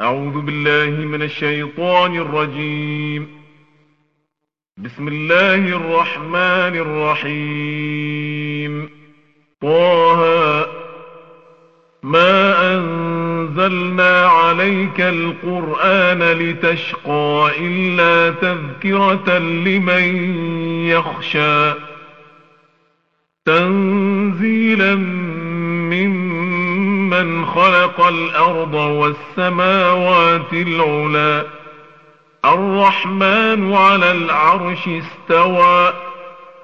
أعوذ بالله من الشيطان الرجيم. بسم الله الرحمن الرحيم. طه ما أنزلنا عليك القرآن لتشقى إلا تذكرة لمن يخشى. تنزيلا ممن خلق الأرض والسماوات العلا الرحمن على العرش استوى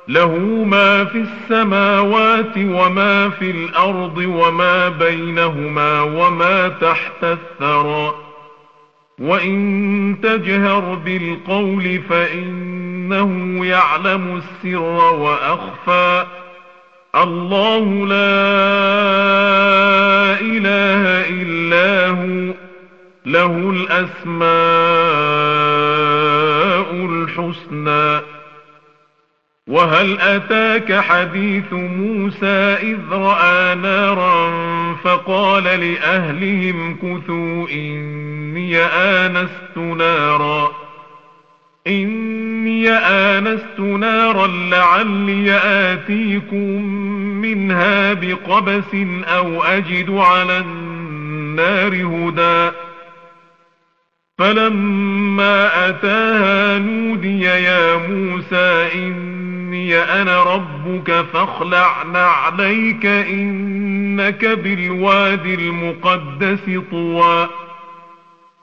له ما في السماوات وما في الأرض وما بينهما وما تحت الثرى وإن تجهر بالقول فإنه يعلم السر وأخفى الله لا إله إلا هو له الأسماء الحسنى. وهل أتاك حديث موسى إذ رأى نارا فقال لأهلهم كثوا إني آنست نارا؟ إني آنست نارا لعلي آتيكم منها بقبس أو أجد على النار هدى. فلما أتاها نودي يا موسى إني أنا ربك فاخلع نعليك إنك بالواد المقدس طوى.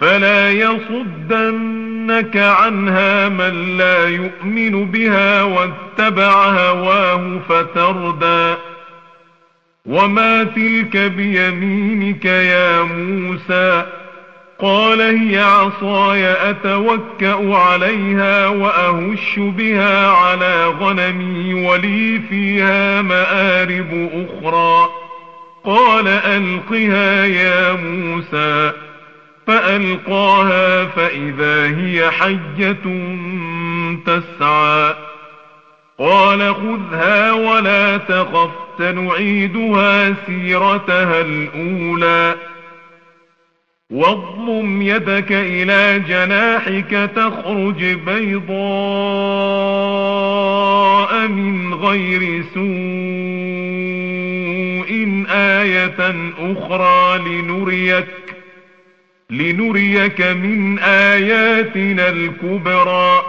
فلا يصدنك عنها من لا يؤمن بها واتبع هواه فتردى. وما تلك بيمينك يا موسى؟ قال هي عصاي أتوكأ عليها وأهش بها على غنمي ولي فيها مآرب أخرى. قال ألقها يا موسى. فألقاها فإذا هي حية تسعى. قال خذها ولا تخف سنعيدها سيرتها الأولى. واضمم يدك إلى جناحك تخرج بيضاء من غير سوء آية أخرى لنريك. لنريك من آياتنا الكبرى.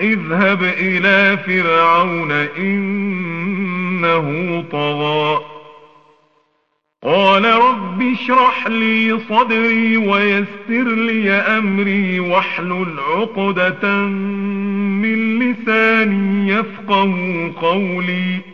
اذهب إلى فرعون إنه طغى. قال رب اشرح لي صدري ويسر لي أمري واحلل عقدة من لساني يفقه قولي.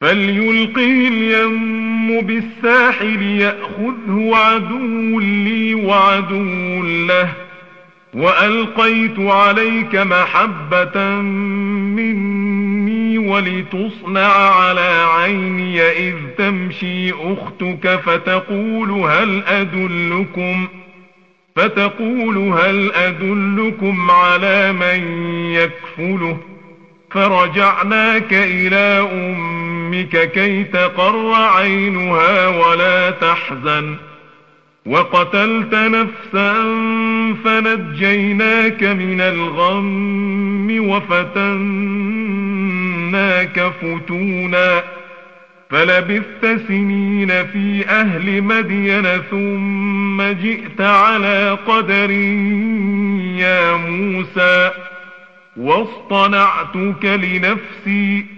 فليلقه اليم بالساحل يأخذه عدو لي وعدو له وألقيت عليك محبة مني ولتصنع على عيني إذ تمشي أختك فتقول هل أدلكم فتقول هل أدلكم على من يكفله؟ فرجعناك إلى أمك أمك كي تقر عينها ولا تحزن. وقتلت نفسا فنجيناك من الغم وفتناك فتونا. فلبثت سنين في أهل مدين ثم جئت على قدر يا موسى. واصطنعتك لنفسي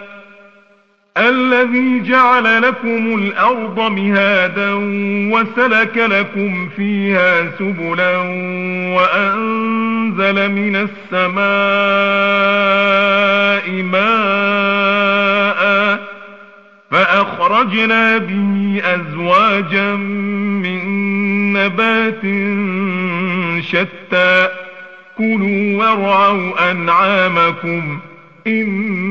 الذي جعل لكم الأرض مهادا وسلك لكم فيها سبلا وأنزل من السماء ماء فأخرجنا به أزواجا من نبات شتى. كلوا وارعوا أنعامكم إن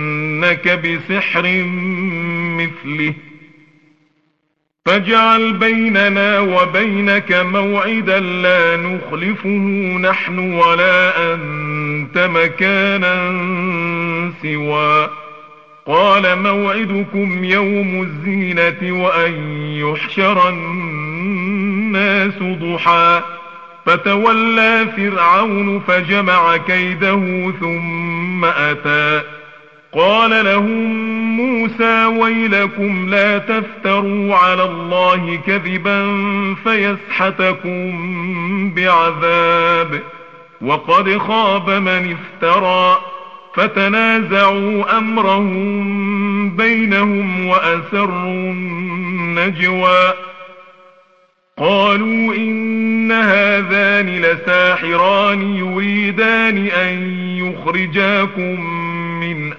فلنأتينك بسحر مثله. فاجعل بيننا وبينك موعدا لا نخلفه نحن ولا أنت مكانا سوى قال موعدكم يوم الزينة وأن يحشر الناس ضحى. فتولى فرعون فجمع كيده ثم أتى. قال لهم موسى ويلكم لا تفتروا على الله كذبا فيسحتكم بعذاب وقد خاب من افترى فتنازعوا أمرهم بينهم وأسروا النجوى قالوا إن هذان لساحران يريدان أن يخرجاكم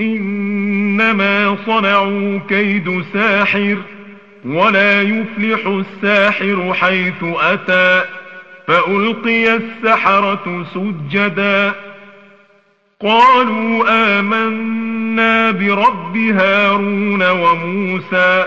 إنما صنعوا كيد ساحر ولا يفلح الساحر حيث أتى فألقي السحرة سجدا قالوا آمنا برب هارون وموسى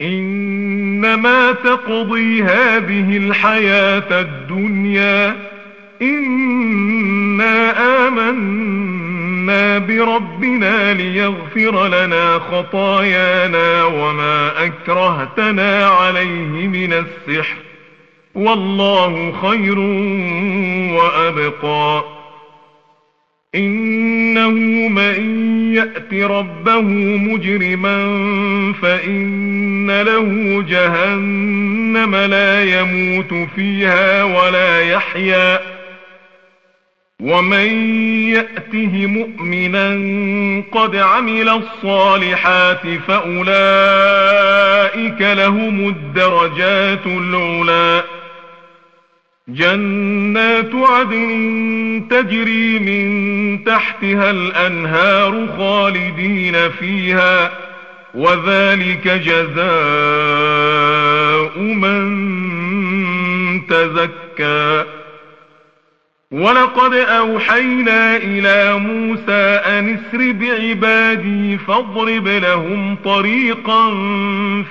إنما تقضي هذه الحياة الدنيا. إنا آمنا بربنا ليغفر لنا خطايانا وما أكرهتنا عليه من السحر. والله خير وأبقى. إنه من يأت ربه مجرما فإن له جهنم لا يموت فيها ولا يحيا. ومن يأته مؤمنا قد عمل الصالحات فأولئك لهم الدرجات العلي جنات عدن تجري من تحتها الأنهار خالدين فيها وذلك جزاء من تزكى. ولقد أوحينا إلى موسى أن اسر بعبادي فاضرب لهم طريقا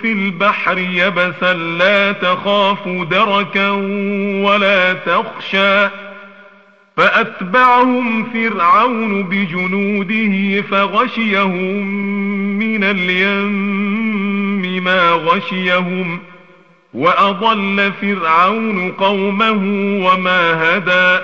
في البحر يبسا لا تخاف دركا ولا تخشى. فأتبعهم فرعون بجنوده فغشيهم من اليم ما غشيهم. وأضل فرعون قومه وما هدى.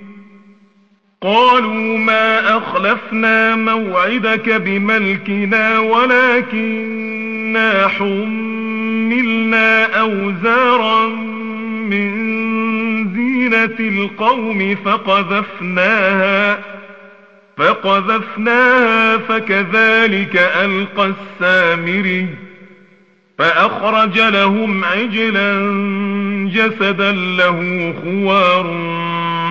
قالوا ما أخلفنا موعدك بملكنا ولكننا حملنا أوزارا من زين زينة القوم فقذفناها فقذفناها فكذلك ألقى السامري فأخرج لهم عجلا جسدا له خوار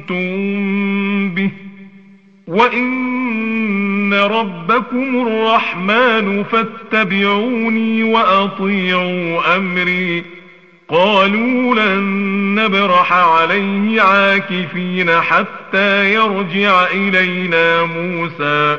فتنتم به وإن ربكم الرحمن فاتبعوني وأطيعوا أمري قالوا لن نبرح عليه عاكفين حتى يرجع إلينا موسى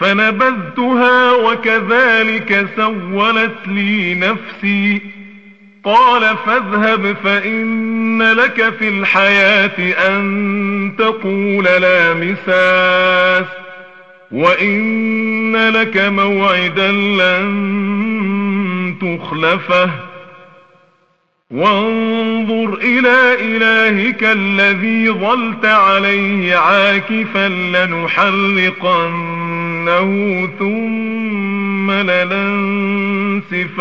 فنبذتها وكذلك سولت لي نفسي. قال فاذهب فإن لك في الحياة أن تقول لا مساس وإن لك موعدا لن تخلفه. وانظر إلى إلهك الذي ظلت عليه عاكفا لنحلقنه ثم لننسفنه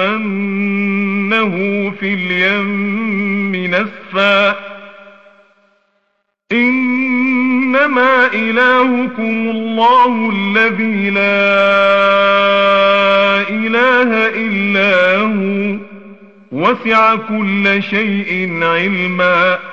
في اليم نسفا إنما إلهكم الله الذي لا إله إلا هو وسع كل شيء علما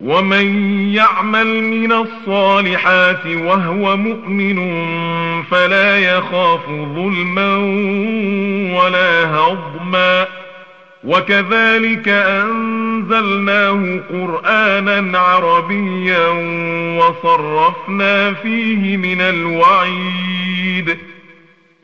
ومن يعمل من الصالحات وهو مؤمن فلا يخاف ظلما ولا هضما وكذلك أنزلناه قرآنا عربيا وصرفنا فيه من الوعيد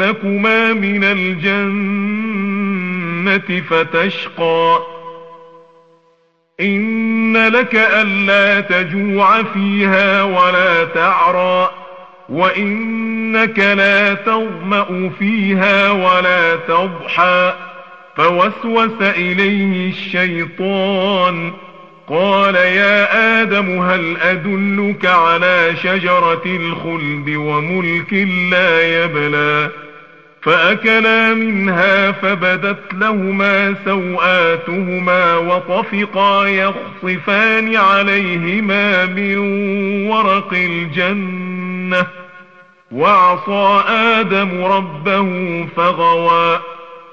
يخرجنكما من الجنة فتشقى. إن لك ألا تجوع فيها ولا تعرى وإنك لا تظمأ فيها ولا تضحى. فوسوس إليه الشيطان. قال يا آدم هل أدلك على شجرة الخلد وملك لا يبلى؟ فأكلا منها فبدت لهما سوآتهما وطفقا يخصفان عليهما من ورق الجنة. وعصى آدم ربه فغوى.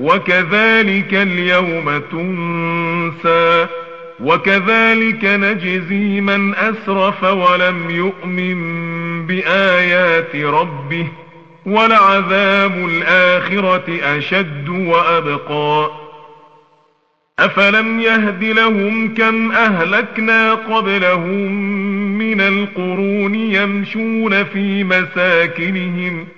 وكذلك اليوم تنسى وكذلك نجزي من أسرف ولم يؤمن بآيات ربه ولعذاب الآخرة أشد وأبقى. أفلم يهد لهم كم أهلكنا قبلهم من القرون يمشون في مساكنهم ۖ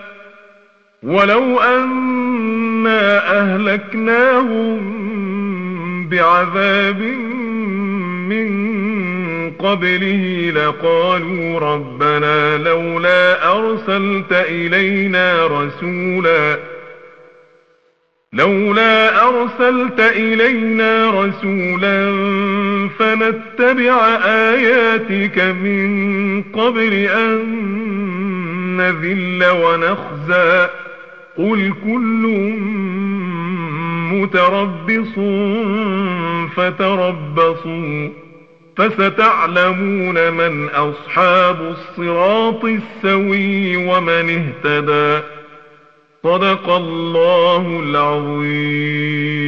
ولو أنا أهلكناهم بعذاب من قبله لقالوا ربنا لولا أرسلت إلينا رسولا لولا أرسلت إلينا رسولا فنتبع آياتك من قبل أن نذل ونخزى قل كل متربص فتربصوا فستعلمون من أصحاب الصراط السوي ومن اهتدى صدق الله العظيم